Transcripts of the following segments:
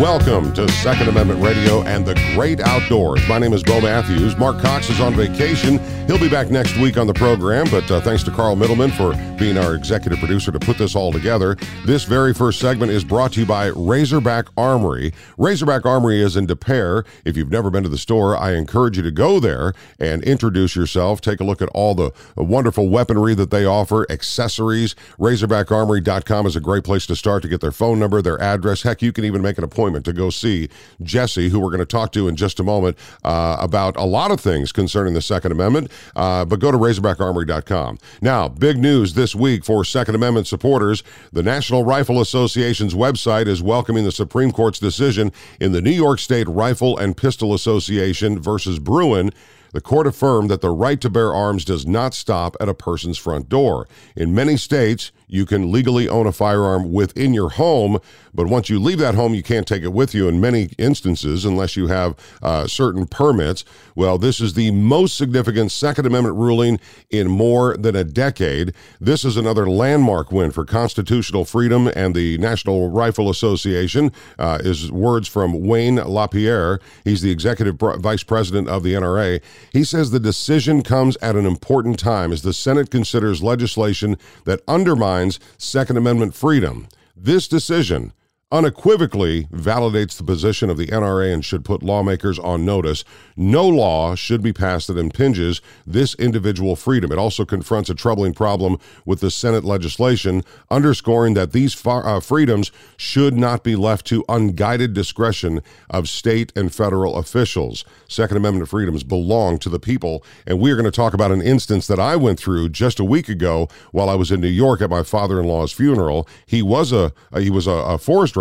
Welcome to Second Amendment Radio and the Great Outdoors. My name is Bo Matthews. Mark Cox is on vacation. He'll be back next week on the program, but uh, thanks to Carl Middleman for being our executive producer to put this all together. This very first segment is brought to you by Razorback Armory. Razorback Armory is in Des Peres. If you've never been to the store, I encourage you to go there and introduce yourself. Take a look at all the wonderful weaponry that they offer, accessories. RazorbackArmory.com is a great place to start to get their phone number, their address. Heck, you can even make an appointment to go see Jesse, who we're going to talk to in just a moment uh, about a lot of things concerning the Second Amendment. Uh, but go to RazorbackArmory.com. Now, big news this week for Second Amendment supporters. The National Rifle Association's website is welcoming the Supreme Court's decision in the New York State Rifle and Pistol Association versus Bruen. The court affirmed that the right to bear arms does not stop at a person's front door. In many states, you can legally own a firearm within your home, but once you leave that home, you can't take it with you in many instances unless you have uh, certain permits. Well, this is the most significant Second Amendment ruling in more than a decade. This is another landmark win for constitutional freedom and the National Rifle Association, uh, is words from Wayne LaPierre. He's the executive vice president of the NRA. He says the decision comes at an important time as the Senate considers legislation that undermines Second Amendment freedom. This decision unequivocally validates the position of the NRA and should put lawmakers on notice. No law should be passed that impinges this individual freedom. It also confronts a troubling problem with the Senate legislation, underscoring that these far, uh, freedoms should not be left to unguided discretion of state and federal officials. Second Amendment freedoms belong to the people, and we are going to talk about an instance that I went through just a week ago while I was in New York at my father-in-law's funeral. He was a, he was a, a forest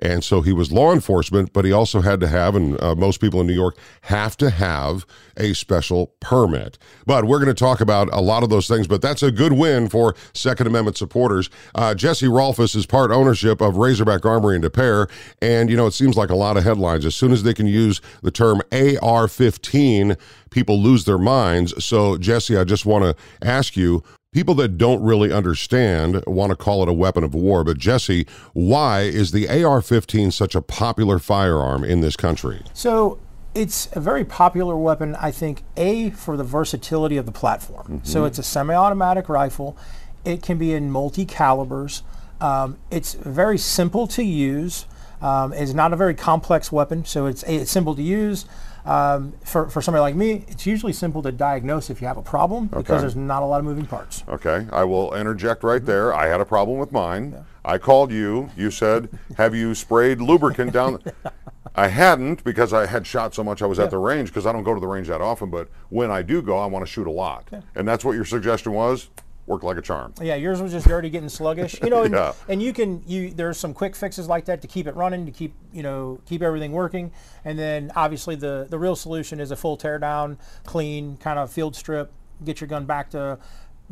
and so he was law enforcement, but he also had to have, and uh, most people in New York have to have a special permit. But we're going to talk about a lot of those things, but that's a good win for Second Amendment supporters. Uh, Jesse Rolfes is part ownership of Razorback Armory and Peres, and you know, it seems like a lot of headlines. As soon as they can use the term AR 15, people lose their minds. So, Jesse, I just want to ask you people that don't really understand want to call it a weapon of war. But Jesse, why is the AR-15 such a popular firearm in this country? So it's a very popular weapon, I think, A, for the versatility of the platform. Mm-hmm. So it's a semi automatic rifle, it can be in multi calibers. Um, it's very simple to use. Um, it's not a very complex weapon, so it's, it's simple to use. Um, for, for somebody like me, it's usually simple to diagnose if you have a problem because Okay. there's not a lot of moving parts. Okay, I will interject right there. I had a problem with mine. I called you. You said, "Have you sprayed lubricant down?" I hadn't because I had shot so much I was at the range because I don't go to the range that often. But when I do go, I want to shoot a lot, and that's what your suggestion was. Worked like a charm. Yeah, yours was just dirty, getting sluggish. You know, and, Yeah. and you can you there's some quick fixes like that to keep it running, to keep you know keep everything working, and then obviously the the real solution is a full teardown, clean kind of field strip, get your gun back to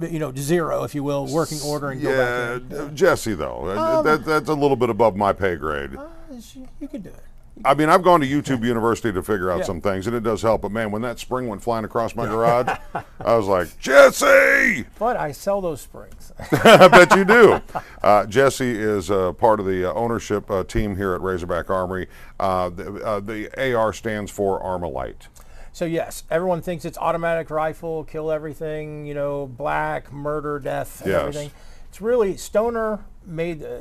you know zero, if you will, working order, and go Yeah, back in. uh, Jesse though, Um, that, that's a little bit above my pay grade. Uh, you could do it. I mean, I've gone to YouTube University to figure out Yeah. some things, and it does help. But man, when that spring went flying across my garage, I was like, Jesse! But I sell those springs. I bet you do. Uh, Jesse is uh, part of the uh, ownership uh, team here at Razorback Armory. Uh, the, uh, the AR stands for Armalite. So yes, everyone thinks it's automatic rifle, kill everything, you know, black, murder, death, Yes. everything. It's really Stoner made uh,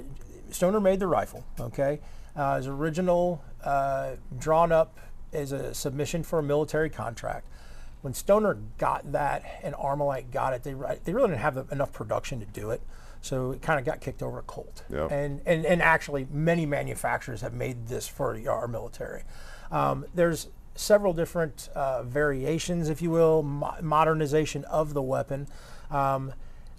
Stoner made the rifle. Okay, uh, his original uh, drawn up as a submission for a military contract. When Stoner got that and Armalite got it, they they really didn't have the, enough production to do it. So it kind of got kicked over to Colt. Yeah. And, and and actually, many manufacturers have made this for our military. Um, there's several different uh, variations, if you will, mo- modernization of the weapon. Um,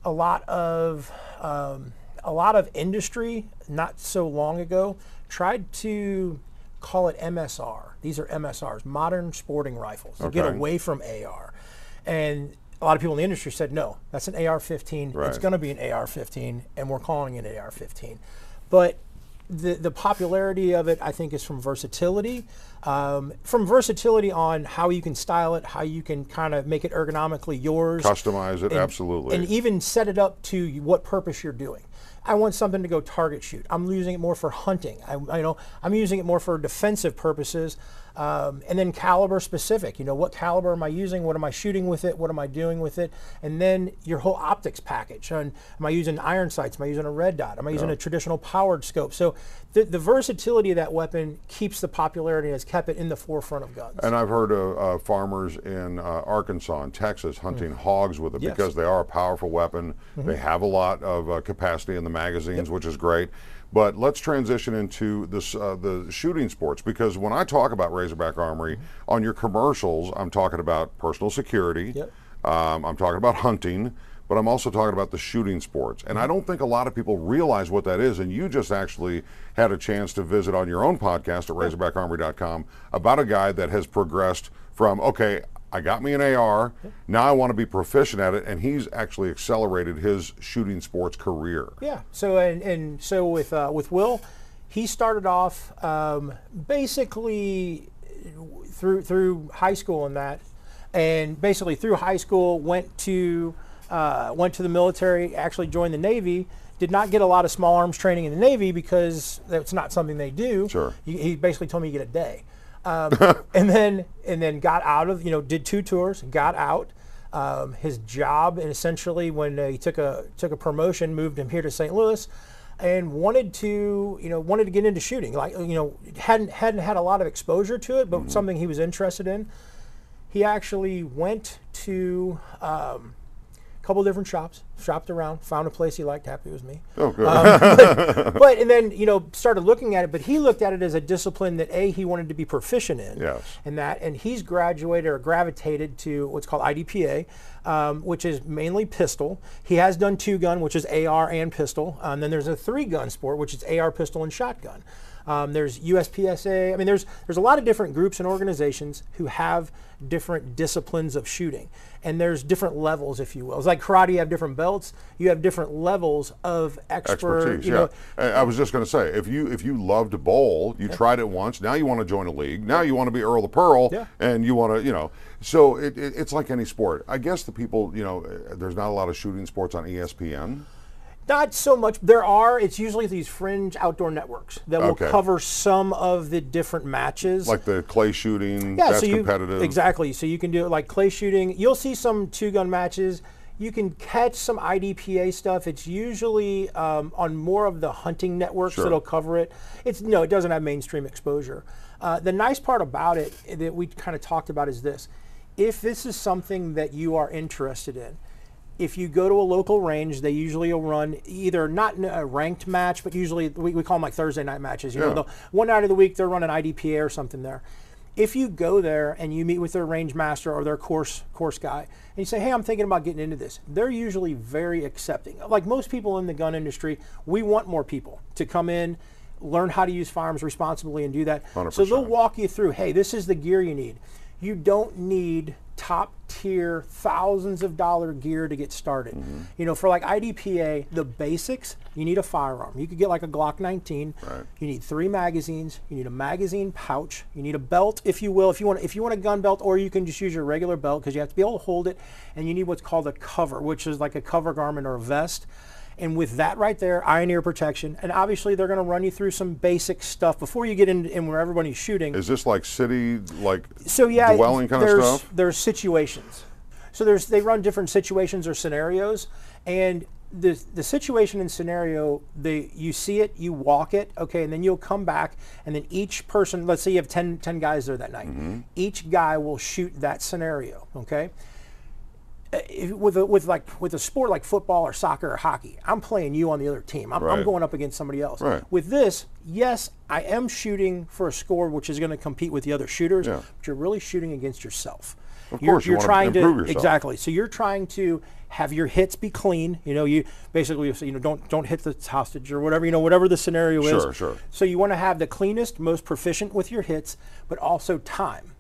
a lot of um, a lot of industry not so long ago tried to call it MSR. These are MSRs, modern sporting rifles, to get away from AR. And a lot of people in the industry said, no, that's an AR-15. It's going to be an AR-15, and we're calling it an AR-15. But the, the popularity of it, I think, is from versatility. Um, from versatility on how you can style it, how you can kind of make it ergonomically yours. Customize it, and- absolutely. And even set it up to what purpose you're doing. I want something to go target shoot. I'm using it more for hunting. I, I know I'm using it more for defensive purposes. Um, and then caliber specific. You know, what caliber am I using? What am I shooting with it? What am I doing with it? And then your whole optics package. And am I using iron sights? Am I using a red dot? Am I using a traditional powered scope? So the, the versatility of that weapon keeps the popularity and has kept it in the forefront of guns. And I've heard of uh, farmers in uh, Arkansas and Texas hunting hogs with it Yes. because they are a powerful weapon. They have a lot of uh, capacity in the magazines, which is great. But let's transition into this, uh, the shooting sports because when I talk about Razorback Armory on your commercials, I'm talking about personal security. Yep. Um, I'm talking about hunting, but I'm also talking about the shooting sports. And I don't think a lot of people realize what that is. And you just actually had a chance to visit on your own podcast at RazorbackArmory.com about a guy that has progressed from, okay, I got me an AR, now I want to be proficient at it. And he's actually accelerated his shooting sports career. Yeah. So and, and so with uh, with Will, he started off um, basically through through high school and that, and basically through high school went to uh, went to the military. Actually joined the Navy. Did not get a lot of small arms training in the Navy because that's not something they do. Sure. He, he basically told me you get a day. Um, and then and then got out of you know did two tours got out. Um, his job and essentially when uh, he took a took a promotion moved him here to St. Louis and wanted to you know wanted to get into shooting. Like you know hadn't hadn't had a lot of exposure to it but something he was interested in. He actually went to um, couple different shops shopped around found a place he liked happy it was me Oh, good. but, but and then you know started looking at it but he looked at it as a discipline that a he wanted to be proficient in Yes. and that and he's graduated or gravitated to what's called idpa um, which is mainly pistol he has done two gun which is ar and pistol um, then there's a three gun sport which is ar pistol and shotgun um, there's USPSA. I mean, there's there's a lot of different groups and organizations who have different disciplines of shooting, and there's different levels, if you will. It's like karate. You have different belts. You have different levels of expert. Expertise, you yeah. know, I I was just going to say, if you if you love to bowl, you tried it once. Now you want to join a league. Now you want to be Earl the Pearl, Yeah. and you want to, you know. So it, it, it's like any sport. I guess the people, you know, there's not a lot of shooting sports on ESPN. Not so much. There are. It's usually these fringe outdoor networks that will Okay. cover some of the different matches. Like the clay shooting, yeah, that's so you, competitive. Exactly. So you can do it like clay shooting. You'll see some two gun matches. You can catch some IDPA stuff. It's usually um, on more of the hunting networks that'll cover it. It's no, it doesn't have mainstream exposure. Uh, the nice part about it that we kind of talked about is this: if this is something that you are interested in, if you go to a local range, they usually will run either not in a uh, ranked match, but usually we, we call them like Thursday night matches. You Yeah. know, they'll- one night of the week they're running IDPA or something there. If you go there and you meet with their range master or their course course guy, and you say, "Hey, I'm thinking about getting into this," they're usually very accepting. Like most people in the gun industry, we want more people to come in, learn how to use firearms responsibly, and do that. So they'll walk you through. Hey, this is the gear you need. You don't need top tier, thousands of dollar gear to get started. Mm-hmm. You know, for like IDPA, the basics, you need a firearm. You could get like a Glock 19. Right. You need three magazines. You need a magazine pouch. You need a belt, if you will, if you want, if you want a gun belt, or you can just use your regular belt because you have to be able to hold it. And you need what's called a cover, which is like a cover garment or a vest. And with that right there, eye and ear protection, and obviously they're going to run you through some basic stuff before you get in, in where everybody's shooting. Is this like city, like so yeah, dwelling kind of there's, stuff? There's situations. So there's they run different situations or scenarios, and the the situation and scenario, they you see it, you walk it, okay, and then you'll come back, and then each person, let's say you have 10, 10 guys there that night, Mm-hmm. each guy will shoot that scenario, okay. Uh, if- with a, with like with a sport like football or soccer or hockey, I'm playing you on the other team. I'm, I'm going up against somebody else. Right. With this, yes, I am shooting for a score which is going to compete with the other shooters, Yeah. but you're really shooting against yourself. Of you're, course, you you're trying improve to yourself. exactly. So you're trying to have your hits be clean. You know, you basically you you know don't don't hit the hostage or whatever. You know, whatever the scenario is. Sure, sure. So you want to have the cleanest, most proficient with your hits, but also time.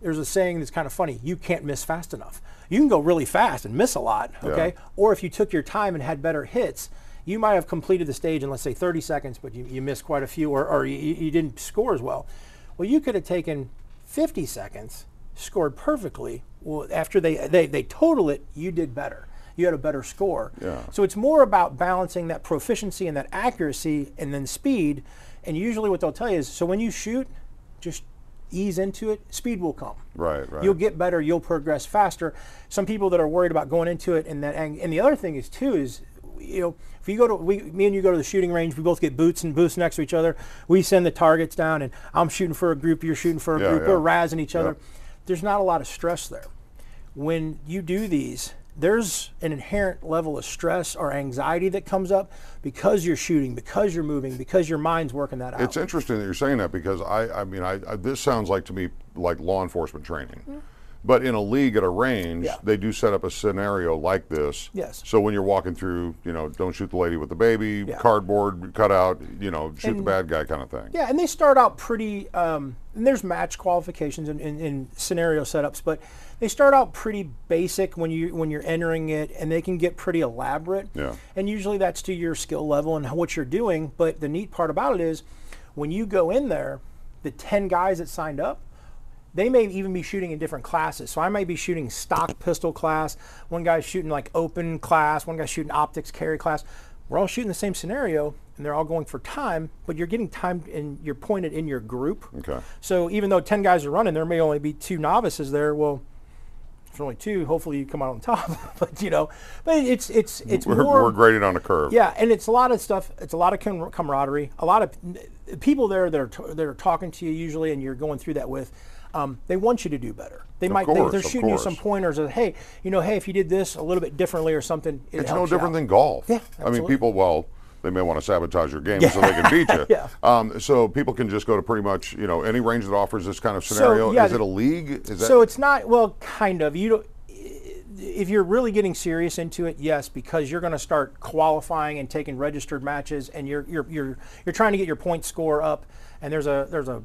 There's a saying that's kind of funny. You can't miss fast enough. You can go really fast and miss a lot, okay? Or if you took your time and had better hits, you might have completed the stage in let's say 30 seconds, but you, you missed quite a few, or, or you, you didn't score as well. Well, you could have taken 50 seconds, scored perfectly. Well, after they, they, they total it, you did better. You had a better score. Yeah. So it's more about balancing that proficiency and that accuracy and then speed. And usually what they'll tell you is, so when you shoot, just ease into it, speed will come. Right, right. You'll get better, you'll progress faster. Some people that are worried about going into it and that and, and the other thing is too is you know, if you go to we me and you go to the shooting range, we both get boots and boots next to each other. We send the targets down and I'm shooting for a group, you're shooting for a Yeah, group, yeah. we're razzing each other. Yeah. There's not a lot of stress there. When you do these, there's an inherent level of stress or anxiety that comes up because you're shooting, because you're moving, because your mind's working that out. It's interesting that you're saying that because I, I mean, I, I this sounds like to me like law enforcement training. But in a league at a range, Yeah. they do set up a scenario like this. Yes. So when you're walking through, you know, don't shoot the lady with the baby, Yeah. cardboard cutout, you know, shoot the bad guy kind of thing. Yeah, and they start out pretty. Um, and there's match qualifications and, and, and scenario setups, but they start out pretty basic when you when you're entering it, and they can get pretty elaborate. Yeah. And usually that's to your skill level and what you're doing. But the neat part about it is, when you go in there, the ten guys that signed up, they may even be shooting in different classes. So I might be shooting stock pistol class. One guy's shooting like open class. One guy's shooting optics carry class. We're all shooting the same scenario, and they're all going for time. But you're getting time, and you're pointed in your group. Okay. So even though ten guys are running, there may only be two novices there. Well, there's only two, hopefully you come out on top. but you know, but it's it's it's We're, more. we're graded on a curve. Yeah, and it's a lot of stuff. It's a lot of com- camaraderie. A lot of people there that are t- that are talking to you usually, and you're going through that with. Um, they want you to do better. They might. course, they, are of shooting you some pointers of, hey, you know, hey, if you did this a little bit differently or something, it It's no different than golf. Yeah, I mean, people, well, they may want to sabotage your game so they can beat you. Yeah. Um, so people can just go to pretty much, you know, any range that offers this kind of scenario. yeah, Is it a league? Is that So it's not well, kind of. You don't. If you're really getting serious into it, yes, because you're going to start qualifying and taking registered matches, and you're you're you're you're trying to get your point score up. And there's a there's a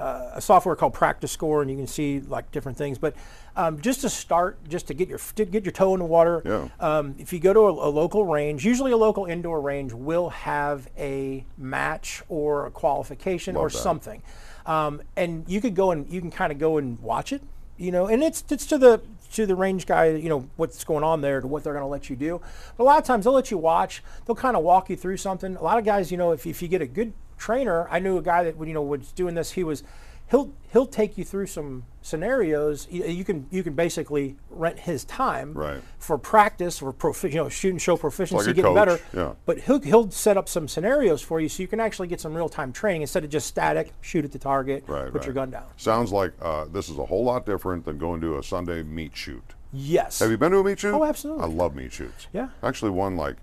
uh, a software called PractiScore, and you can see like different things. But um, just to start, just to get your to get your toe in the water, Yeah. um, if you go to a, a local range, usually a local indoor range will have a match or a qualification or that. something, um, and you could go and you can kind of go and watch it, you know, and it's it's to the to the range guy, you know, what's going on there, to what they're going to let you do. But a lot of times they'll let you watch. They'll kind of walk you through something. A lot of guys, you know, if, if you get a good trainer, I knew a guy that you know was doing this. He was he'll he'll take you through some scenarios. You, you can you can basically rent his time Right. for practice for profi- you know shoot and show proficiency, a getting better. yeah. But he'll he'll set up some scenarios for you so you can actually get some real time training instead of just static shoot at the target, Right, put right. your gun down. Sounds like uh, this is a whole lot different than going to a Sunday meat shoot. Yes. Have you been to a meat shoot? Oh, absolutely. I love meat shoots. Yeah. I actually one like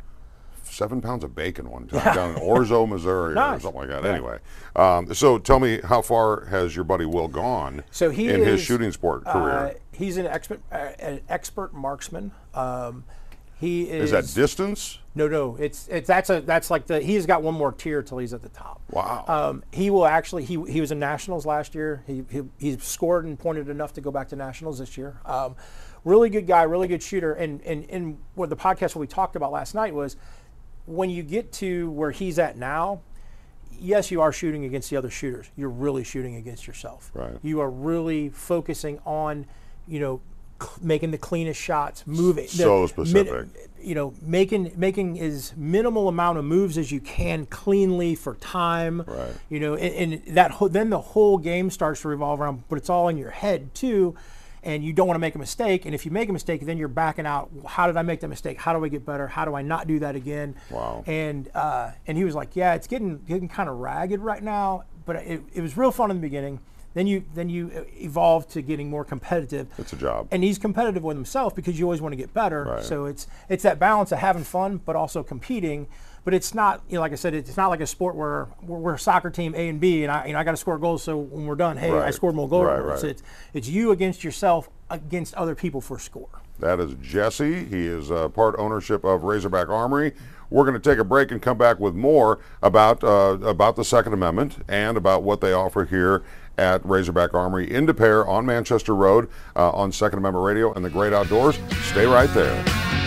seven pounds of bacon one time down in Orzo, Missouri, or something like that. Anyway, um, so tell me, how far has your buddy Will gone So he in his shooting sport career? Uh, he's an expert, uh, an expert marksman. Um, He is. Is that distance? No, no. It's it's that's a that's like the he's got one more tier till he's at the top. Wow. Um, he will actually he he was in nationals last year. He he he's scored and pointed enough to go back to nationals this year. Um, really good guy, really good shooter. And and and what the podcast we talked about last night was when you get to where he's at now. Yes, you are shooting against the other shooters. You're really shooting against yourself. Right. You are really focusing on, you know, cl- making the cleanest shots, moving. So the specific. you know, making making as minimal amount of moves as you can cleanly for time. Right. You know, and, and that whole, then the whole game starts to revolve around, but it's all in your head too, and you don't want to make a mistake. And if you make a mistake, then you're backing out. How did I make that mistake? How do I get better? How do I not do that again? Wow. And uh, and he was like, yeah, it's getting getting kind of ragged right now, but it, it was real fun in the beginning. Then you then you evolve to getting more competitive. It's a job. And he's competitive with himself because you always want to get better. Right. So it's it's that balance of having fun but also competing. But it's not, you know, like I said, it's not like a sport where we're, we're a soccer team A and B, and I, you know, I got to score goals. So when we're done, hey, I scored more goals. Right, right. It's it's you against yourself against other people for score. That is Jesse. He is uh, part ownership of Razorback Armory. We're going to take a break and come back with more about uh, about the Second Amendment and about what they offer here at Razorback Armory in Des Peres on Manchester Road uh, on Second Amendment Radio and the Great Outdoors. Stay right there.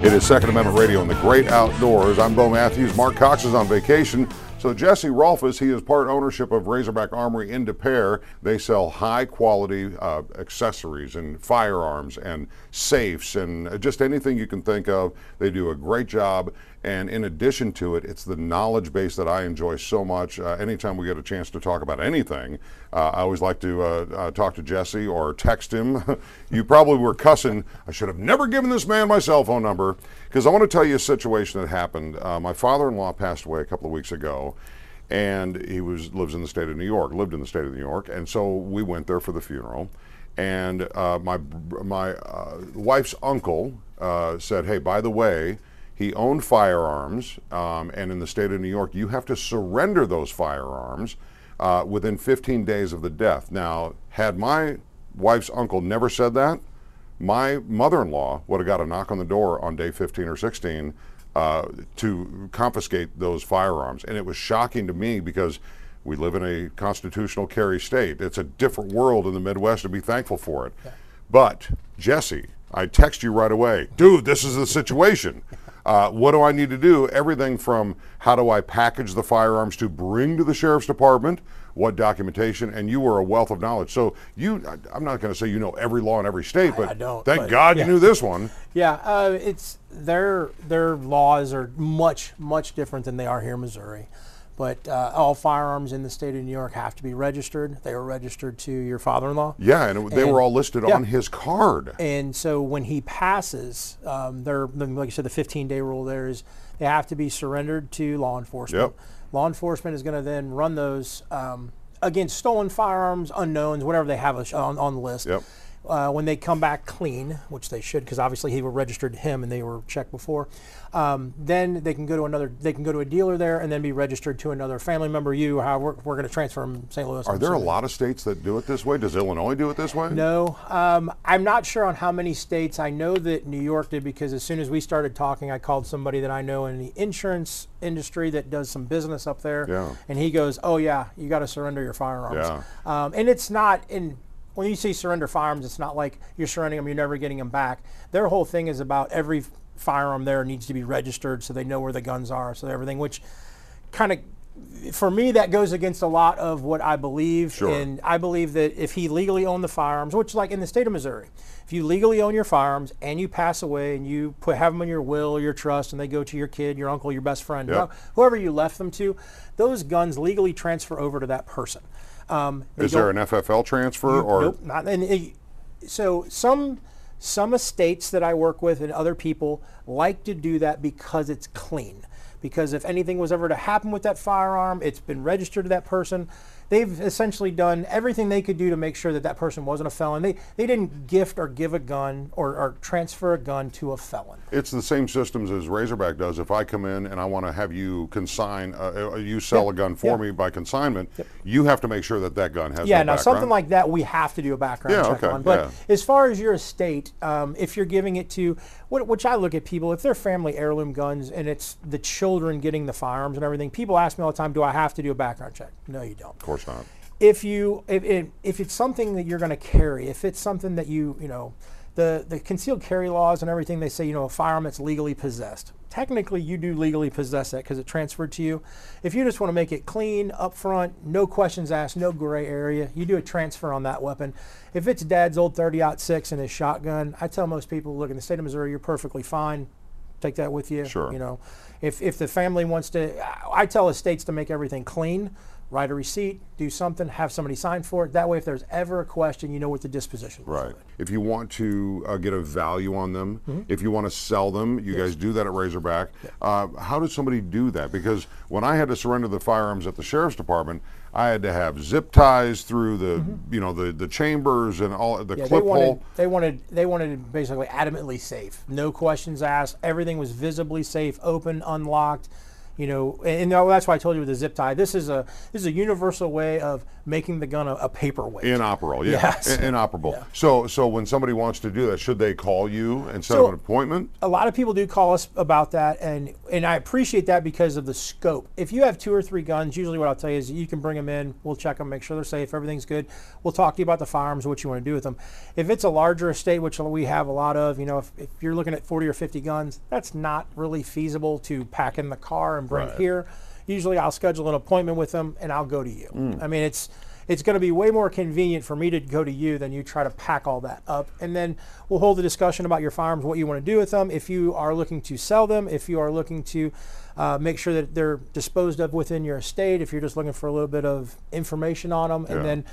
It is Second Amendment Radio in the great outdoors. I'm Bo Matthews. Mark Cox is on vacation. So Jesse Rolfus, he is part ownership of Razorback Armory in Des Peres. They sell high quality uh, accessories and firearms and safes and just anything you can think of. They do a great job. And in addition to it, it's the knowledge base that I enjoy so much. Uh, anytime we get a chance to talk about anything, uh, I always like to uh, uh, talk to Jesse or text him. you probably were cussing. I should have never given this man my cell phone number because I want to tell you a situation that happened. Uh, my father-in-law passed away a couple of weeks ago, and he was lives in the state of New York, lived in the state of New York, and so we went there for the funeral. And uh, my my wife's uncle said, "Hey, by the way." He owned firearms, um, and in the state of New York, you have to surrender those firearms uh, within 15 days of the death. Now, had my wife's uncle never said that, my mother-in-law would have got a knock on the door on day 15 or 16 uh, to confiscate those firearms, and it was shocking to me because we live in a constitutional carry state. It's a different world in the Midwest, and be thankful for it. But Jesse, I text you right away, dude. This is the situation. Uh, what do I need to do? Everything from how do I package the firearms to bring to the sheriff's department, what documentation, and you were a wealth of knowledge. So you, I'm not going to say you know every law in every state, but I don't, thank but- God yeah. you knew this one. Yeah, uh, it's their their laws are much much different than they are here in Missouri. But uh, all firearms in the state of New York have to be registered. They were registered to your father-in-law. Yeah, and they were all listed yeah. on his card. And so when he passes, um, they're like you said, the 15-day rule there is they have to be surrendered to law enforcement. Yep. Law enforcement is going to then run those um, against stolen firearms, unknowns, whatever they have on, on the list. Yep. Uh, when they come back clean, which they should, because obviously he were registered to him and they were checked before, um, then they can go to another. They can go to a dealer there and then be registered to another family member. You, how we're, we're going to transfer them St. Louis. Are there a lot of states that do it this way? Does Illinois do it this way? No, um, I'm not sure on how many states. I know that New York did because as soon as we started talking, I called somebody that I know in the insurance industry that does some business up there, Yeah. and he goes, "Oh yeah, you got to surrender your firearms." Yeah. Um, and it's not in. When you say surrender firearms, it's not like you're surrendering them, you're never getting them back. Their whole thing is about every firearm there needs to be registered so they know where the guns are, so everything, which kind of for me that goes against a lot of what I believe Sure. and I believe that if he legally owned the firearms, which like in the state of Missouri, if you legally own your firearms and you pass away and you put have them in your will or your trust and they go to your kid, your uncle, your best friend, Yep. whoever you left them to, those guns legally transfer over to that person. Um, Is there an FFL transfer you- or? nope, not. And it, so some some estates that I work with and other people like to do that because it's clean. Because if anything was ever to happen with that firearm, it's been registered to that person. They've essentially done everything they could do to make sure that that person wasn't a felon. They they didn't gift or give a gun or, or transfer a gun to a felon. It's the same systems as Razorback does. If I come in and I want to have you consign, uh, uh, you sell Yeah, a gun for yeah. me by consignment, you have to make sure that that gun has yeah, no now background. something like that we have to do a background Yeah, check okay, on. But yeah. as far as your estate, um, if you're giving it to, which I look at people, if they're family heirloom guns and it's the children getting the firearms and everything, people ask me all the time, do I have to do a background check? No, you don't. Of course not. if you if, if, if it's something that you're going to carry if it's something that you you know the the concealed carry laws and everything they say you know a firearm that's legally possessed. Technically you do legally possess that because it transferred to you. If you just want to make it clean up front no questions asked no gray area you do a transfer on that weapon. If it's dad's old 30 6 and his shotgun i tell most people look in the state of missouri you're perfectly fine take that with you Sure. you know if, if the family wants to i tell estates to make everything clean write a receipt do something have somebody sign for it that way if there's ever a question you know what the disposition is. Right. If you want to uh, get a value on them, Mm-hmm. if you want to sell them, you guys do that at Razorback. Uh, how does somebody do that? Because when I had to surrender the firearms at the sheriff's department, I had to have zip ties through the, mm-hmm. you know, the, the chambers and all the. Yeah, they clip wanted, hole. they wanted they wanted it basically adamantly safe. No questions asked. Everything was visibly safe, open, unlocked. You know, and, and that's why I told you with the zip tie. This is a this is a universal way of making the gun a, a paperweight. Inoperable, yeah, Yes. in- inoperable. Yeah. So, so when somebody wants to do that, should they call you and set So- up an appointment? a lot of people do call us about that and and I appreciate that because of the scope. If you have two or three guns, usually what I'll tell you is you can bring them in, we'll check them, make sure they're safe, everything's good. We'll talk to you about the firearms, what you want to do with them. If it's a larger estate, which we have a lot of, you know, if, if you're looking at 40 or 50 guns, that's not really feasible to pack in the car and bring Right. here. Usually I'll schedule an appointment with them and I'll go to you. I mean, it's it's going to be way more convenient for me to go to you than you try to pack all that up. And then we'll hold a discussion about your firearms, what you want to do with them. If you are looking to sell them, if you are looking to uh, make sure that they're disposed of within your estate, if you're just looking for a little bit of information on them, Yeah. and then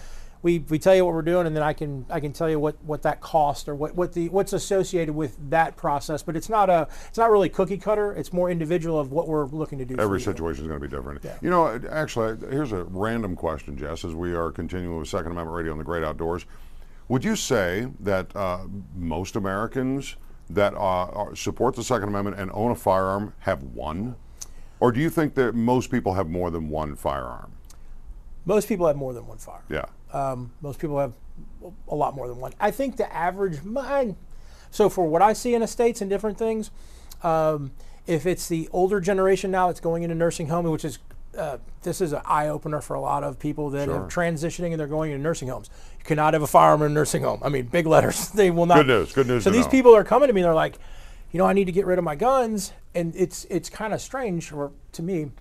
we, we tell you what we're doing, and then I can I can tell you what, what that cost or what, what the what's associated with that process. But it's not a it's not really cookie cutter. It's more individual of what we're looking to do. for Every situation is going to be different. Yeah. You know, actually, here's a random question, Jess, as we are continuing with Second Amendment Radio on the Great Outdoors. Would you say that uh, most Americans that uh, are, support the Second Amendment and own a firearm have one? Or do you think that most people have more than one firearm? Most people have more than one firearm. Yeah. Um, most people have a lot more than one. I think the average mine. So for what I see in estates and different things, um, if it's the older generation now, that's going into nursing home, which is uh, this is an eye opener for a lot of people that Sure. are transitioning and they're going into nursing homes. You cannot have a firearm in a nursing home. I mean, big letters. They will not. Good news, good news So these know. people are coming to me. and They're like, you know, I need to get rid of my guns, and it's it's kind of strange or to me.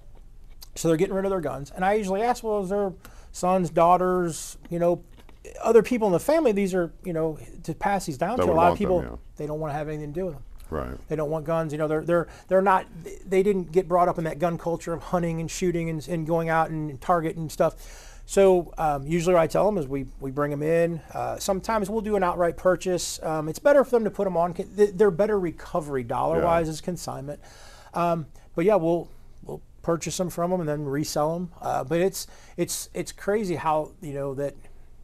So they're getting rid of their guns, and I usually ask, well, is their sons, daughters, you know, other people in the family? These are, you know, to pass these down That to. A lot of want them, people, yeah. they don't want to have anything to do with them. Right. They don't want guns. You know, they're they're they're not. They didn't get brought up in that gun culture of hunting and shooting and, and going out and target and stuff. So um, usually, what I tell them is we we bring them in. Uh, sometimes we'll do an outright purchase. Um, it's better for them to put them on. They're better recovery dollar wise as consignment. Um, but yeah, we'll purchase them from them and then resell them. Uh, but it's it's it's crazy how you know that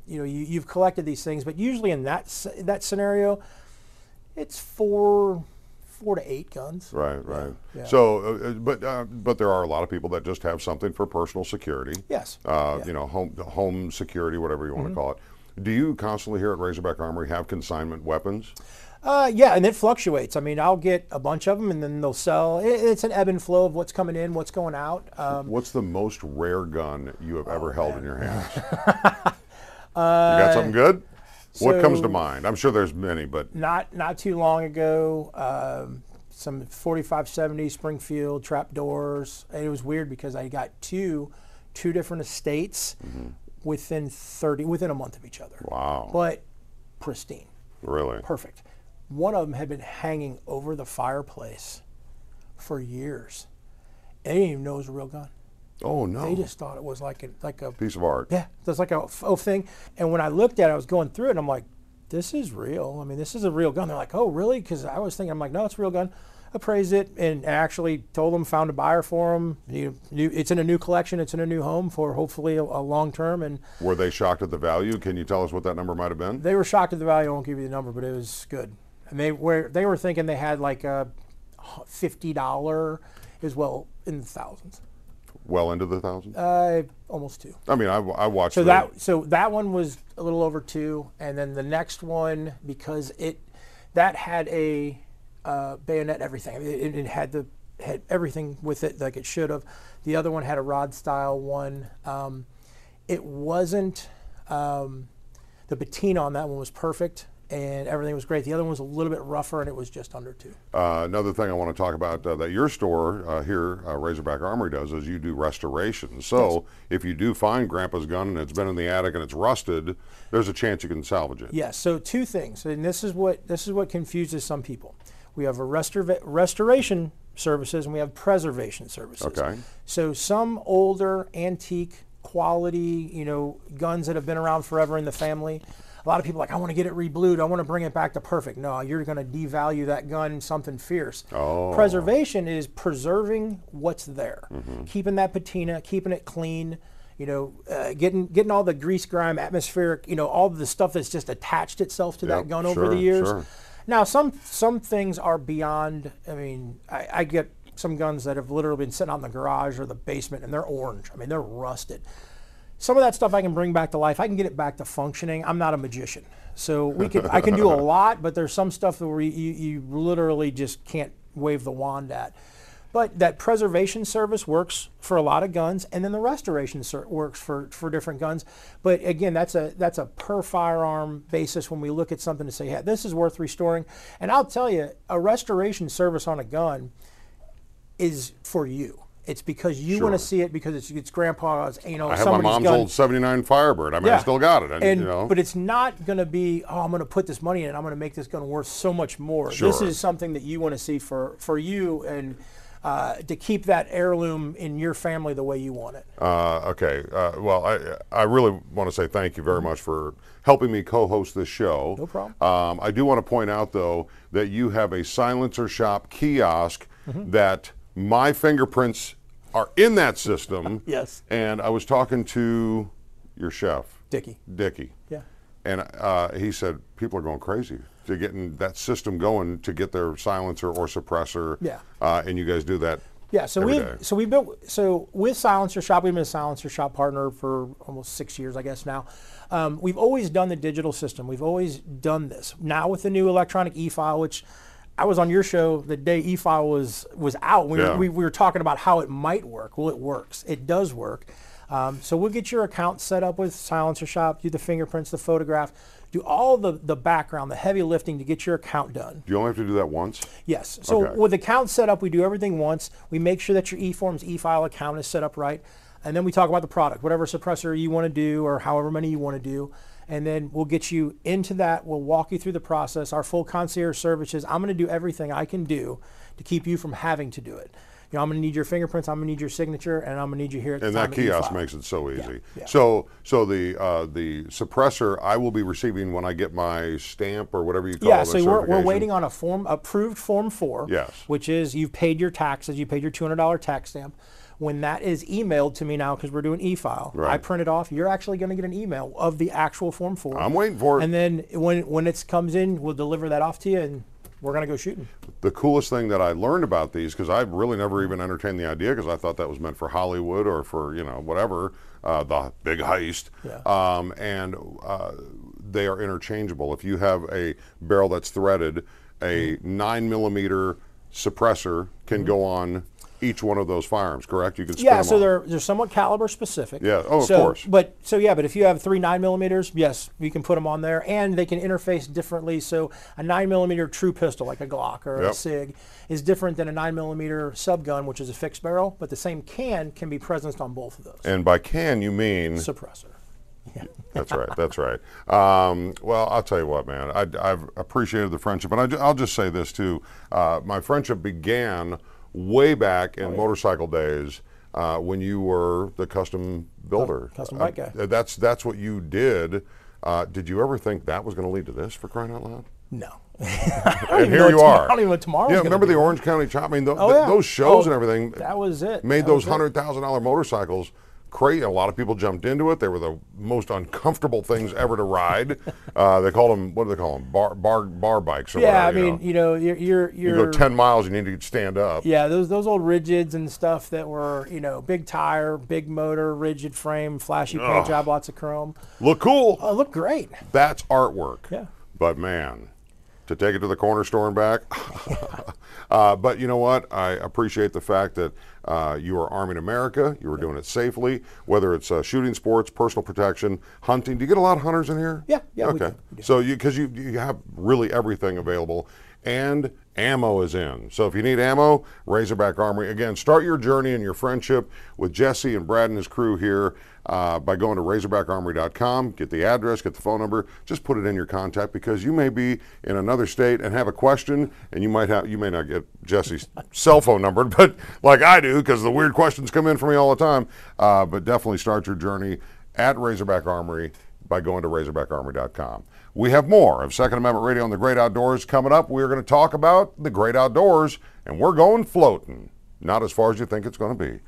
you know you, you've collected these things, but usually in that that scenario, it's four four to eight guns. Right, right. yeah. So, uh, uh, but uh, but there are a lot of people that just have something for personal security. Yes. Uh, Yeah. Mm-hmm. You know, home home security, whatever you want to call it. Do you constantly here at Razorback Armory have consignment weapons? Uh, yeah, and it fluctuates. I mean, I'll get a bunch of them, and then they'll sell. It, it's an ebb and flow of what's coming in, what's going out. Um, What's the most rare gun you have Oh, ever held in your hands? you got something good? what comes to mind? I'm sure there's many, but not not too long ago, um, some 4570 Springfield trap doors. And it was weird because I got two two different estates within 30 within a month of each other. wow, But pristine. really? Perfect. One of them had been hanging over the fireplace for years. They didn't even know it was a real gun. Oh no, They just thought it was like a like a piece of art. yeah, that's like a faux oh, thing. And when I looked at it, I was going through it, and I'm like, this is real. I mean, this is a real gun. They're like, oh, really? Because I was thinking, I'm like, no, it's a real gun. Appraised it and actually told them, found a buyer for them. You, new, it's in a new collection. It's in a new home for hopefully a, a long term. And Were they shocked at the value? Can you tell us what that number might have been? they were shocked at the value. I won't give you the number, but it was good. And they were they were thinking they had like a fifty dollar as well in the thousands. Well into the thousands. Uh, almost two. I mean, I, I watched. So the- that so that one was a little over two, and then the next one because it that had a uh, bayonet everything. It, it had the had everything with it like it should have. The other one had a rod style one. Um, it wasn't um, the patina on that one was perfect and everything was great. The other one was a little bit rougher and it was just under two. Uh, another thing I want to talk about uh, that your store uh, here, uh, Razorback Armory, does is you do restoration. So if you do find Grandpa's gun and it's been in the attic and it's rusted, there's a chance you can salvage it. Yes. So two things, and this is what this is what confuses some people. We have a restor- restoration services and we have preservation services. Okay. So some older antique quality, you know, guns that have been around forever in the family. A lot of people are like, I want to get it reblued. I want to bring it back to perfect. No, you're going to devalue that gun something fierce. Oh. Preservation is preserving what's there, Mm-hmm. keeping that patina, keeping it clean. You know, uh, getting getting all the grease, grime, atmospheric. You know, all the stuff that's just attached itself to Yep, that gun over the years. sure. Now, some some things are beyond. I mean, I, I get some guns that have literally been sitting in the garage or the basement, and they're orange. I mean, they're rusted. Some of that stuff I can bring back to life. I can get it back to functioning. I'm not a magician, so we can. I can do a lot, but there's some stuff that where you, you literally just can't wave the wand at. But that preservation service works for a lot of guns, and then the restoration ser- works for, for different guns. But again, that's a that's a per firearm basis when we look at something to say, yeah, this is worth restoring. And I'll tell you, a restoration service on a gun is for you. It's because you want to see it because it's, it's grandpa's, you know, I have my mom's gun. old '79 Firebird. I mean, I still got it. And, And, you know, But it's not going to be, oh, I'm going to put this money in and I'm going to make this gun worth so much more. This is something that you want to see for, for you and uh, to keep that heirloom in your family the way you want it. Uh, okay. Uh, well, I, I really want to say thank you very much for helping me co-host this show. No problem. Um, I do want to point out, though, that you have a silencer shop kiosk Mm-hmm. that my fingerprints are in that system. Yes. And I was talking to your chef, Dickie. Dickie. Yeah. And uh, he said people are going crazy to getting that system going to get their silencer or suppressor. Yeah. Uh, and you guys do that Yeah, so we so we built so with Silencer Shop, we've been a Silencer Shop partner for almost six years, I guess now. Um, we've always done the digital system. We've always done this. Now with the new electronic e-file, which I was on your show the day e-file was was out. We, Yeah. were, we, we were talking about how it might work. Well, it works. It does work. Um, so we'll get your account set up with Silencer Shop, do the fingerprints, the photograph, do all the the background, the heavy lifting to get your account done. Do you only have to do that once? Yes. So Okay. with account set up, we do everything once. We make sure that your eForms e-file account is set up right, and then we talk about the product, whatever suppressor you want to do or however many you want to do, and then we'll get you into that. We'll walk you through the process. Our full concierge services. I'm going to do everything I can do to keep you from having to do it. You know, I'm going to need your fingerprints. I'm going to need your signature, and I'm going to need you here at And the that kiosk makes it so easy. yeah. So, so the uh, the suppressor I will be receiving when I get my stamp or whatever you call it. Yeah, so we're, we're waiting on a form approved form four. Yes. Which is you've paid your taxes, you paid your two hundred dollar tax stamp. When that is emailed to me now, because we're doing e-file, I print it off. You're actually going to get an email of the actual form four. I'm waiting for it. And then when when it comes in, we'll deliver that off to you, and we're going to go shooting. the coolest thing that I learned about these because I've really never even entertained the idea because I thought that was meant for Hollywood or for you know whatever uh, the big heist. Yeah. Um, and uh, they are interchangeable. If you have a barrel that's threaded, a Mm-hmm. nine millimeter suppressor can go on each one of those firearms. Correct? You can spin Yeah, them so on. they're they're somewhat caliber specific. Yeah, oh, of so, course. But so yeah, but if you have three nine millimeters, yes, you can put them on there, and they can interface differently. So a nine millimeter true pistol, like a Glock or Yep. a Sig, is different than a nine millimeter sub gun, which is a fixed barrel. But the same can can be present on both of those. And by can you mean Suppressor. That's right. That's right. Um, well, I'll tell you what, man. I, I've appreciated the friendship, and I, will just say this too. Uh, my friendship began way back Oh, in motorcycle days uh, when you were the custom builder, custom bike Uh, guy. that's that's what you did. Uh, did you ever think that was going to lead to this? For crying out loud! No. and here you are. I don't even know what tomorrow's Yeah, remember be. the Orange County Chop? I mean, th- Oh, th- yeah. those shows Oh, and everything. that was it. Made That those hundred thousand dollar motorcycles crazy. A lot of people jumped into it. They were the most uncomfortable things ever to ride. uh, they called them what do they call them? Bar bar bar bikes or Yeah, I whatever. you mean, know. you know, you're you're, you go ten miles, you need to stand up. Yeah, those those old rigids and stuff that were, you know, big tire, big motor, rigid frame, flashy paint job, lots of chrome. Look cool. Oh, look great. That's artwork. Yeah. But man, to take it to the corner store and back. uh, but you know what? I appreciate the fact that uh, you are arming America. You are doing it safely, whether it's uh, shooting sports, personal protection, hunting. Do you get a lot of hunters in here? Yeah, yeah, we Okay. do, So you because you you have really everything available. And ammo is in. So if you need ammo, Razorback Armory. Again, start your journey and your friendship with Jesse and Brad and his crew here uh, by going to RazorbackArmory.com. Get the address, get the phone number. Just put it in your contact because you may be in another state and have a question, and you might have you may not get Jesse's cell phone number, but like I do because the weird questions come in for me all the time. Uh, but definitely start your journey at Razorback Armory by going to RazorbackArmory.com. We have more of Second Amendment Radio on the Great Outdoors coming up. We're going to talk about the Great Outdoors, and we're going floating. Not as far as you think it's going to be.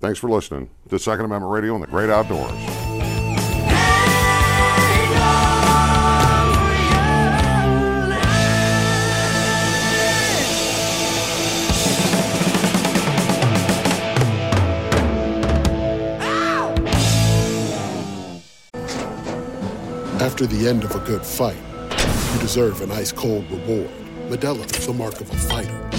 Thanks for listening to Second Amendment Radio on the Great Outdoors. After the end of a good fight, you deserve an ice cold reward. Modelo is the mark of a fighter.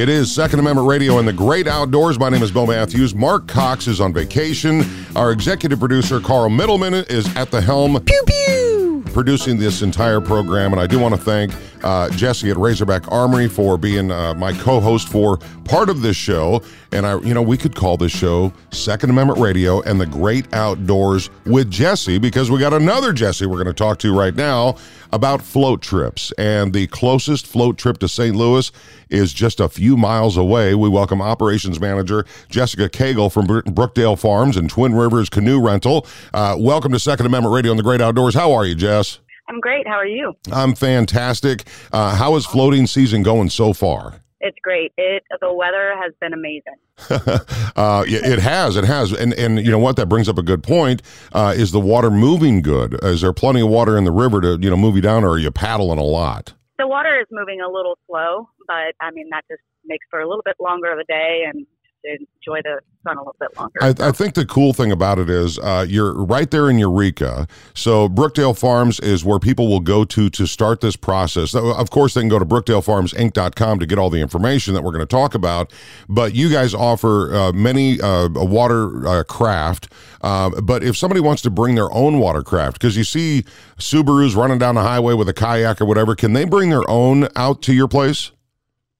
It is Second Amendment Radio and the Great Outdoors. My name is Bill Matthews. Mark Cox is on vacation. Our executive producer, Carl Middleman, is at the helm. Pew, pew. Producing this entire program. And I do want to thank uh, Jesse at Razorback Armory for being uh, my co host for part of this show. And I, you know, we could call this show Second Amendment Radio and the Great Outdoors with Jesse because we got another Jesse we're going to talk to right now about float trips. And the closest float trip to St. Louis is just a few miles away. We welcome operations manager Jessica Cagle from Brookdale Farms and Twin Rivers Canoe Rental. Uh, welcome to Second Amendment Radio and the Great Outdoors. How are you, Jess? I'm great. How are you? I'm fantastic. Uh, how is floating season going so far? It's great. It the weather has been amazing. uh, yeah, it has, it has, and and you know what? That brings up a good point. Uh, is the water moving good? Is there plenty of water in the river to you know move you down, or are you paddling a lot? The water is moving a little slow, but I mean that just makes for a little bit longer of a day and enjoy the sun a little bit longer. I, I think the cool thing about it is uh, you're right there in Eureka. So Brookdale Farms is where people will go to to start this process. Of course, they can go to brookdalefarmsinc.com to get all the information that we're going to talk about. But you guys offer uh, many uh, water uh, craft. Uh, but if somebody wants to bring their own watercraft, because you see Subarus running down the highway with a kayak or whatever, can they bring their own out to your place?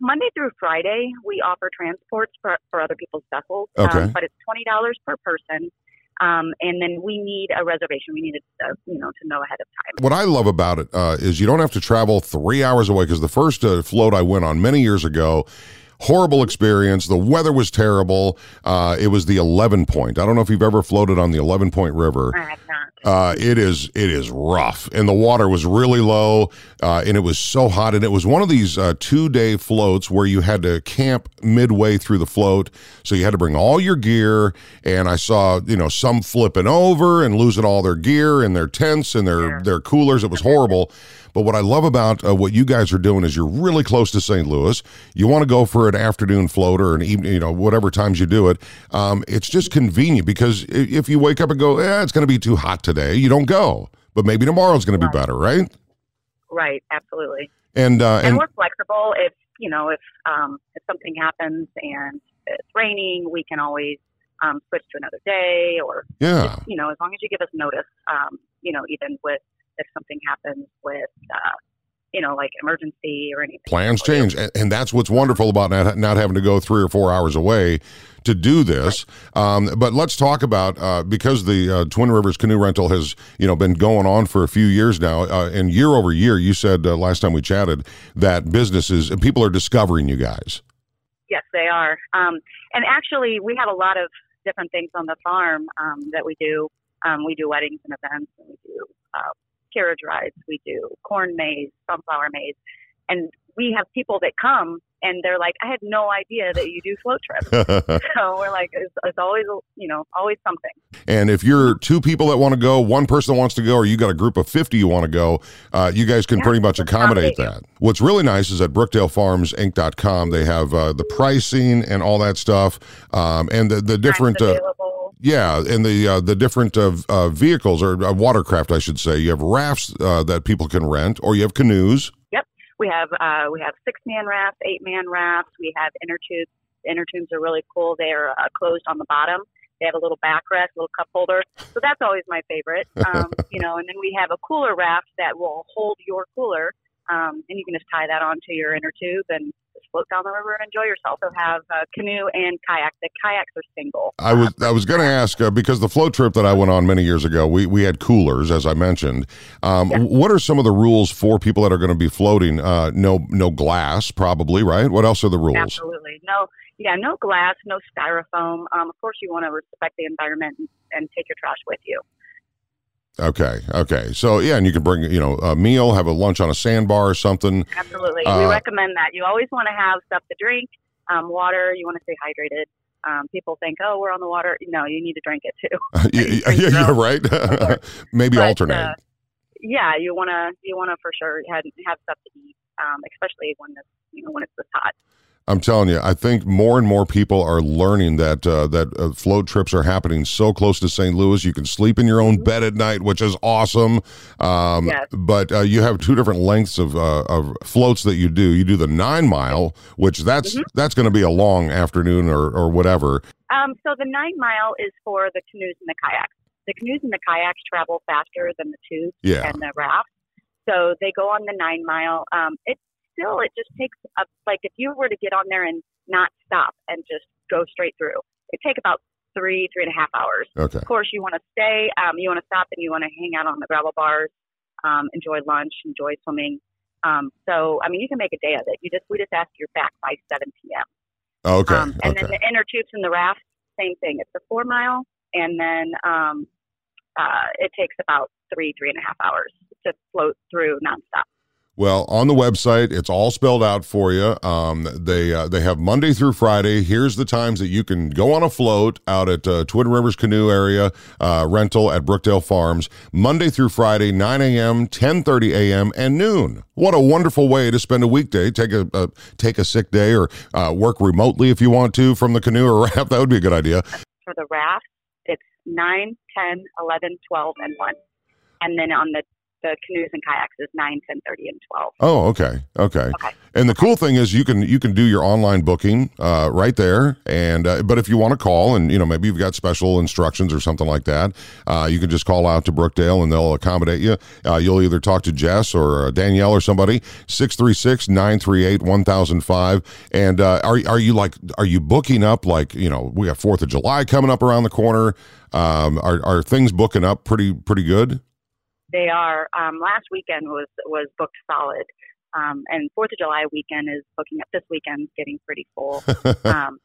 Monday through Friday, we offer transports for, for other people's vessels, Okay. um, but it's twenty dollars per person, um, and then we need a reservation. We need it, uh, you know, to know ahead of time. What I love about it uh, is you don't have to travel three hours away because the first uh, float I went on many years ago, horrible experience. The weather was terrible. Uh, it was the 11 point. I don't know if you've ever floated on the 11 point river. I have not. Uh, it is it is rough, and the water was really low, uh, and it was so hot, and it was one of these uh, two day floats where you had to camp midway through the float, so you had to bring all your gear. And I saw you know some flipping over and losing all their gear and their tents and their their coolers. It was horrible. But what I love about uh, what you guys are doing is you're really close to St. Louis. You want to go for an afternoon float or an evening, you know, whatever times you do it. Um, it's just convenient because if you wake up and go, eh, it's going to be too hot today, you don't go. But maybe tomorrow's going to be better, right? Right, absolutely. And uh, and, and we're flexible. If you know, if um, if something happens and it's raining, we can always um, switch to another day, or Yeah. just, you know, as long as you give us notice. Um, you know, even with if something happens with uh, you know, like emergency or anything. plans change and, and that's what's wonderful about not, not having to go three or four hours away to do this um, but let's talk about uh, because the uh, twin rivers canoe rental has you know been going on for a few years now uh, and year over year you said uh, last time we chatted that businesses and people are discovering you guys Yes, they are. Um, and actually, we have a lot of different things on the farm um, that we do. Um, we do weddings and events, and we do uh, carriage rides. We do corn maze, sunflower maze, and we have people that come and they're like, "I had no idea that you do float trips." so we're like, it's, it's always, you know, always something. and if you're two people that want to go one person wants to go or you got a group of 50 you want to go uh, you guys can Yeah, pretty much accommodate that what's really nice is at brookdalefarmsinc.com they have uh, the pricing and all that stuff um, and the, the different uh, yeah and the uh, the different uh, uh, vehicles or uh, watercraft i should say you have rafts uh, that people can rent or you have canoes Yep. We have uh, we have six man rafts, eight man rafts. We have inner tubes. The inner tubes are really cool. They're uh, closed on the bottom. They have a little backrest, a little cup holder. So that's always my favorite. Um, you know, and then we have a cooler raft that will hold your cooler, um, and you can just tie that onto your inner tube and float down the river and enjoy yourself. So have uh, canoe and kayak. The kayaks are single. I was I was going to ask uh, because the float trip that I went on many years ago, we we had coolers as I mentioned. Um, What are some of the rules for people that are going to be floating? Uh, no no glass, probably right. What else are the rules? Absolutely. No, yeah, no glass, no styrofoam. Um, of course, you want to respect the environment and, and take your trash with you. Okay, okay. So yeah, and you can bring you know a meal, have a lunch on a sandbar or something. Absolutely. Uh, we recommend that. You always want to have stuff to drink, um, water. You want to stay hydrated. Um, people think, oh, we're on the water. No, you need to drink it too. yeah, yeah, yeah, right. Maybe But, alternate. uh, yeah, you want to you want to for sure have, have stuff to eat, um, especially when this you know when it's this hot. I'm telling you, I think more and more people are learning that uh, that uh, float trips are happening so close to St. Louis. You can sleep in your own bed at night, which is awesome. Um, Yes. But uh, you have two different lengths of, uh, of floats that you do. You do the nine mile, which that's that's going to be a long afternoon or or whatever. Um, so the nine mile is for the canoes and the kayaks. The canoes and the kayaks travel faster than the tubes Yeah. and the rafts. So they go on the nine mile. Um, it still, it just takes up, like if you were to get on there and not stop and just go straight through, it take about three, three and a half hours. Okay. Of course, you want to stay, um, you want to stop and you want to hang out on the gravel bars, um, enjoy lunch, enjoy swimming. Um, so, I mean, you can make a day of it. You just, we just ask you're back by 7 p.m. Okay. Um, and okay. then the inner tubes and the raft, same thing. It's a four mile, and then um, uh, it takes about three, three and a half hours to float through nonstop. Well, on the website, it's all spelled out for you. Um, they uh, they have Monday through Friday. Here's the times that you can go on a float out at uh, Twin Rivers Canoe Area uh, rental at Brookdale Farms. Monday through Friday, 9 a.m., 10:30 a.m., and noon. What a wonderful way to spend a weekday. Take a, a take a sick day or uh, work remotely if you want to from the canoe or raft. That would be a good idea. For the raft, it's 9, 10, 11, 12, and 1. And then on the, the canoes and kayaks is 9, 10, 30, and 12. Oh, okay, okay. okay. And the cool thing is you can you can do your online booking uh, right there. And uh, but if you want to call and you know maybe you've got special instructions or something like that, uh, you can just call out to Brookdale and they'll accommodate you. Uh, you'll either talk to Jess or uh, Danielle or somebody. 636-938-1005. And uh, are are you like are you booking up like you know we got Fourth of July coming up around the corner? Um, are are things booking up pretty pretty good? They are. Um, last weekend was was booked solid, um, and Fourth of July weekend is booking up. This weekend's getting pretty full. um,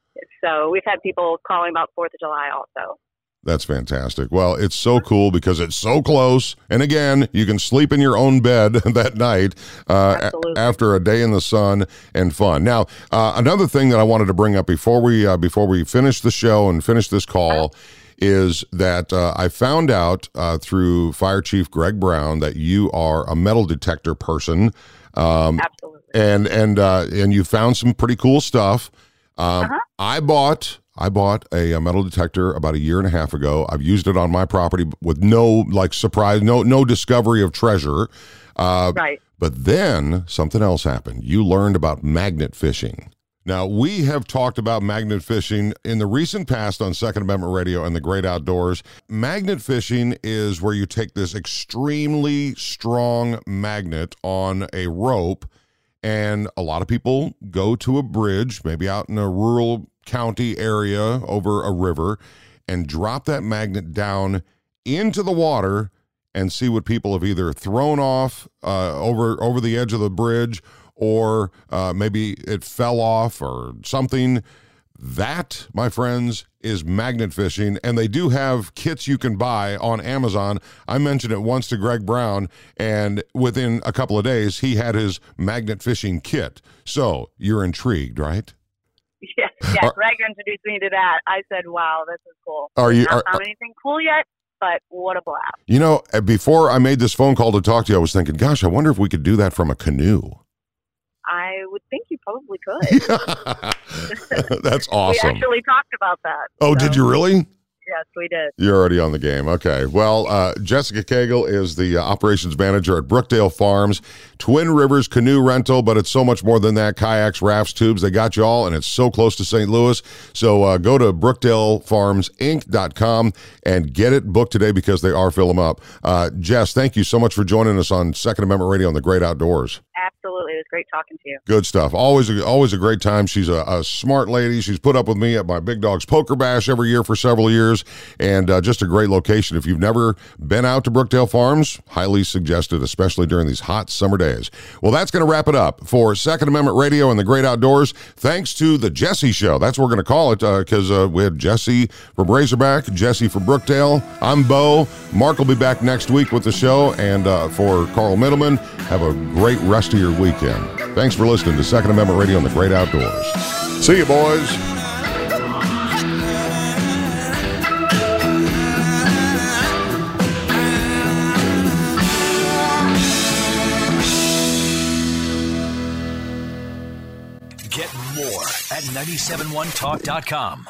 so we've had people calling about Fourth of July also. That's fantastic. Well, it's so cool because it's so close. And again, you can sleep in your own bed that night uh, a- after a day in the sun and fun. Now, uh, another thing that I wanted to bring up before we uh, before we finish the show and finish this call is that uh, I found out uh, through Fire Chief Greg Brown that you are a metal detector person. Um, Absolutely. And and uh, and you found some pretty cool stuff. Um, I bought I bought a, a metal detector about a year and a half ago. I've used it on my property with no like surprise, no no discovery of treasure. Uh, right. But then something else happened. You learned about magnet fishing. Now, we have talked about magnet fishing in the recent past on Second Amendment Radio and the Great Outdoors. Magnet fishing is where you take this extremely strong magnet on a rope, and a lot of people go to a bridge, maybe out in a rural county area over a river, and drop that magnet down into the water and see what people have either thrown off uh, over over the edge of the bridge or uh, maybe it fell off or something. That, my friends, is magnet fishing, and they do have kits you can buy on Amazon. I mentioned it once to Greg Brown, and within a couple of days, he had his magnet fishing kit. So you're intrigued, right? Yes. Are- Greg introduced me to that. I said, "Wow, this is cool." Are you- Not are- found anything cool yet, but what a blast! You know, uh, before I made this phone call to talk to you, I was thinking, gosh, I wonder if we could do that from a canoe. I would think you probably could. That's awesome. We actually talked about that. Oh, did you really? Yes, we did. You're already on the game. Okay. Well, uh, Jessica Cagle is the uh, operations manager at Brookdale Farms, Twin Rivers Canoe Rental, but it's so much more than that. Kayaks, rafts, tubes, they got you all, and it's so close to St. Louis. So uh, go to BrookdaleFarmsInc.com and get it booked today because they are filling up. Uh, Jess, thank you so much for joining us on Second Amendment Radio on the Great Outdoors. Absolutely, it was great talking to you. Good stuff. Always, a, always a great time. She's a, a smart lady. She's put up with me at my Big Dogs Poker Bash every year for several years, and uh, just a great location. If you've never been out to Brookdale Farms, highly suggested, especially during these hot summer days. Well, that's going to wrap it up for Second Amendment Radio and the Great Outdoors. Thanks to the Jesse Show. That's what we're going to call it because uh, we had Jesse from Razorback, Jesse from Brookdale. I'm Bo. Mark will be back next week with the show, and uh, for Carl Middleman, have a great rest of your weekend. Thanks for listening to Second Amendment Radio and the Great Outdoors. See you, boys. Get more at 971talk.com.